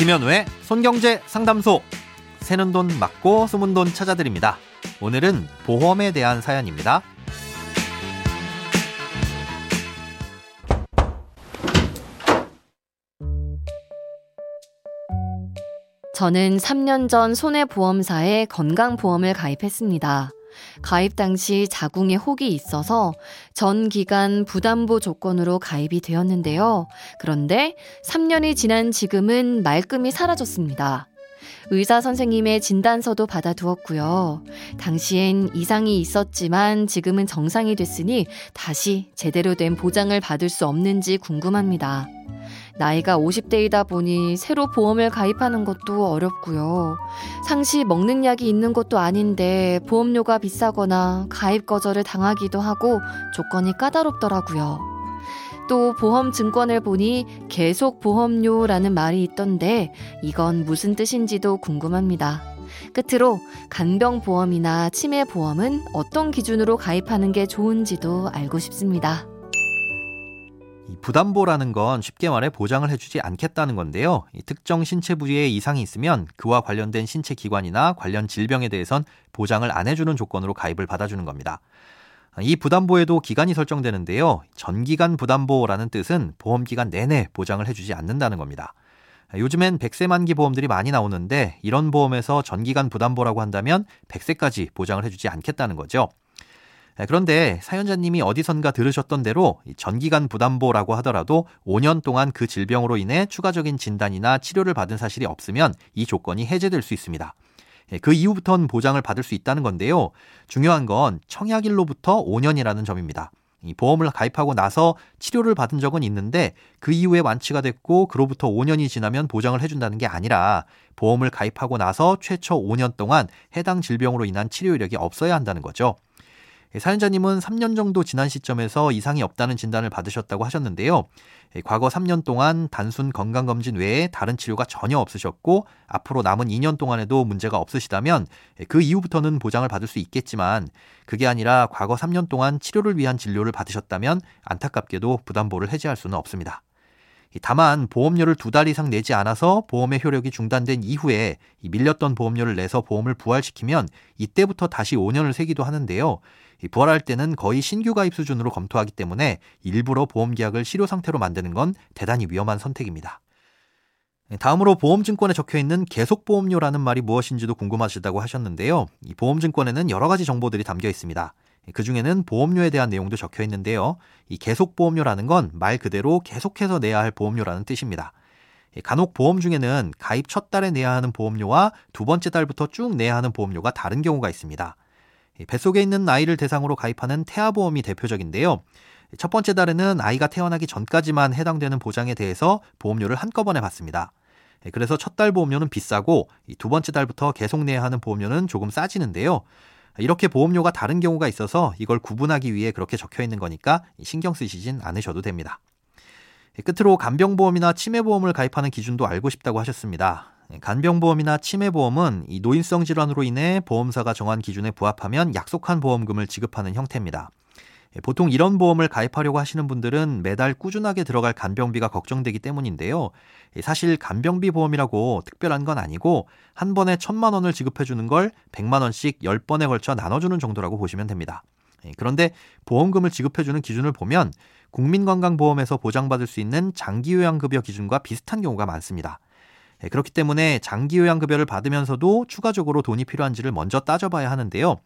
김현우의 손경제 상담소. 새는 돈 맞고 숨은 돈 찾아드립니다. 오늘은 보험에 대한 사연입니다. 저는 3년 전 손해보험사에 건강보험을 가입했습니다. 가입 당시 자궁에 혹이 있어서 전 기간 부담보 조건으로 가입이 되었는데요. 그런데 3년이 지난 지금은 말끔히 사라졌습니다. 의사 선생님의 진단서도 받아두었고요. 당시엔 이상이 있었지만 지금은 정상이 됐으니 다시 제대로 된 보장을 받을 수 없는지 궁금합니다. 나이가 50대이다 보니 새로 보험을 가입하는 것도 어렵고요. 상시 먹는 약이 있는 것도 아닌데 보험료가 비싸거나 가입 거절을 당하기도 하고 조건이 까다롭더라고요. 또 보험 증권을 보니 계속 보험료라는 말이 있던데 이건 무슨 뜻인지도 궁금합니다. 끝으로 간병보험이나 치매보험은 어떤 기준으로 가입하는 게 좋은지도 알고 싶습니다. 부담보라는 건 쉽게 말해 보장을 해주지 않겠다는 건데요. 특정 신체 부위에 이상이 있으면 그와 관련된 신체 기관이나 관련 질병에 대해선 보장을 안 해주는 조건으로 가입을 받아주는 겁니다. 이 부담보에도 기간이 설정되는데요. 전기간 부담보라는 뜻은 보험 기간 내내 보장을 해주지 않는다는 겁니다. 요즘엔 100세 만기 보험들이 많이 나오는데 이런 보험에서 전기간 부담보라고 한다면 100세까지 보장을 해주지 않겠다는 거죠. 네, 그런데 사연자님이 어디선가 들으셨던 대로 전기간 부담보라고 하더라도 5년 동안 그 질병으로 인해 추가적인 진단이나 치료를 받은 사실이 없으면 이 조건이 해제될 수 있습니다. 예, 그 이후부터는 보장을 받을 수 있다는 건데요. 중요한 건 청약일로부터 5년이라는 점입니다. 이 보험을 가입하고 나서 치료를 받은 적은 있는데 그 이후에 완치가 됐고 그로부터 5년이 지나면 보장을 해준다는 게 아니라 보험을 가입하고 나서 최초 5년 동안 해당 질병으로 인한 치료 이력이 없어야 한다는 거죠. 예, 사연자님은 3년 정도 지난 시점에서 이상이 없다는 진단을 받으셨다고 하셨는데요. 예, 과거 3년 동안 단순 건강검진 외에 다른 치료가 전혀 없으셨고 앞으로 남은 2년 동안에도 문제가 없으시다면 예, 그 이후부터는 보장을 받을 수 있겠지만 그게 아니라 과거 3년 동안 치료를 위한 진료를 받으셨다면 안타깝게도 부담보를 해지할 수는 없습니다. 다만 보험료를 두 달 이상 내지 않아서 보험의 효력이 중단된 이후에 밀렸던 보험료를 내서 보험을 부활시키면 이때부터 다시 5년을 세기도 하는데요. 부활할 때는 거의 신규 가입 수준으로 검토하기 때문에 일부러 보험 계약을 실효 상태로 만드는 건 대단히 위험한 선택입니다. 다음으로 보험증권에 적혀 있는 계속보험료라는 말이 무엇인지도 궁금하시다고 하셨는데요. 이 보험증권에는 여러 가지 정보들이 담겨 있습니다. 그 중에는 보험료에 대한 내용도 적혀 있는데요. 이 계속보험료라는 건 말 그대로 계속해서 내야 할 보험료라는 뜻입니다. 간혹 보험 중에는 가입 첫 달에 내야 하는 보험료와 두 번째 달부터 쭉 내야 하는 보험료가 다른 경우가 있습니다. 뱃속에 있는 아이를 대상으로 가입하는 태아보험이 대표적인데요. 첫 번째 달에는 아이가 태어나기 전까지만 해당되는 보장에 대해서 보험료를 한꺼번에 받습니다. 그래서 첫 달 보험료는 비싸고 두 번째 달부터 계속 내야 하는 보험료는 조금 싸지는데요. 이렇게 보험료가 다른 경우가 있어서 이걸 구분하기 위해 그렇게 적혀 있는 거니까 신경 쓰시진 않으셔도 됩니다. 끝으로 간병보험이나 치매보험을 가입하는 기준도 알고 싶다고 하셨습니다. 예, 간병보험이나 치매보험은 이 노인성 질환으로 인해 보험사가 정한 기준에 부합하면 약속한 보험금을 지급하는 형태입니다. 예, 보통 이런 보험을 가입하려고 하시는 분들은 매달 꾸준하게 들어갈 간병비가 걱정되기 때문인데요. 예, 사실 간병비 보험이라고 특별한 건 아니고 한 번에 천만 원을 지급해 주는 걸 백만 원씩 열번에 걸쳐 나눠주는 정도라고 보시면 됩니다. 그런데 보험금을 지급해 주는 기준을 보면 국민건강보험에서 보장받을 수 있는 장기요양급여 기준과 비슷한 경우가 많습니다. 예, 그렇기 때문에 장기요양급여를 받으면서도 추가적으로 돈이 필요한지를 먼저 따져봐야 하는데요.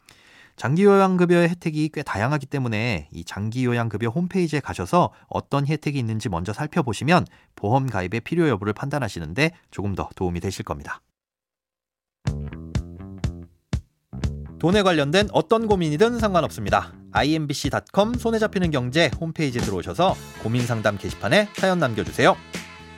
장기요양급여의 혜택이 꽤 다양하기 때문에 이 장기요양급여 홈페이지에 가셔서 어떤 혜택이 있는지 먼저 살펴보시면 보험 가입의 필요 여부를 판단하시는데 조금 더 도움이 되실 겁니다. 돈에 관련된 어떤 고민이든 상관없습니다. imbc.com 손에 잡히는 경제 홈페이지에 들어오셔서 고민 상담 게시판에 사연 남겨주세요.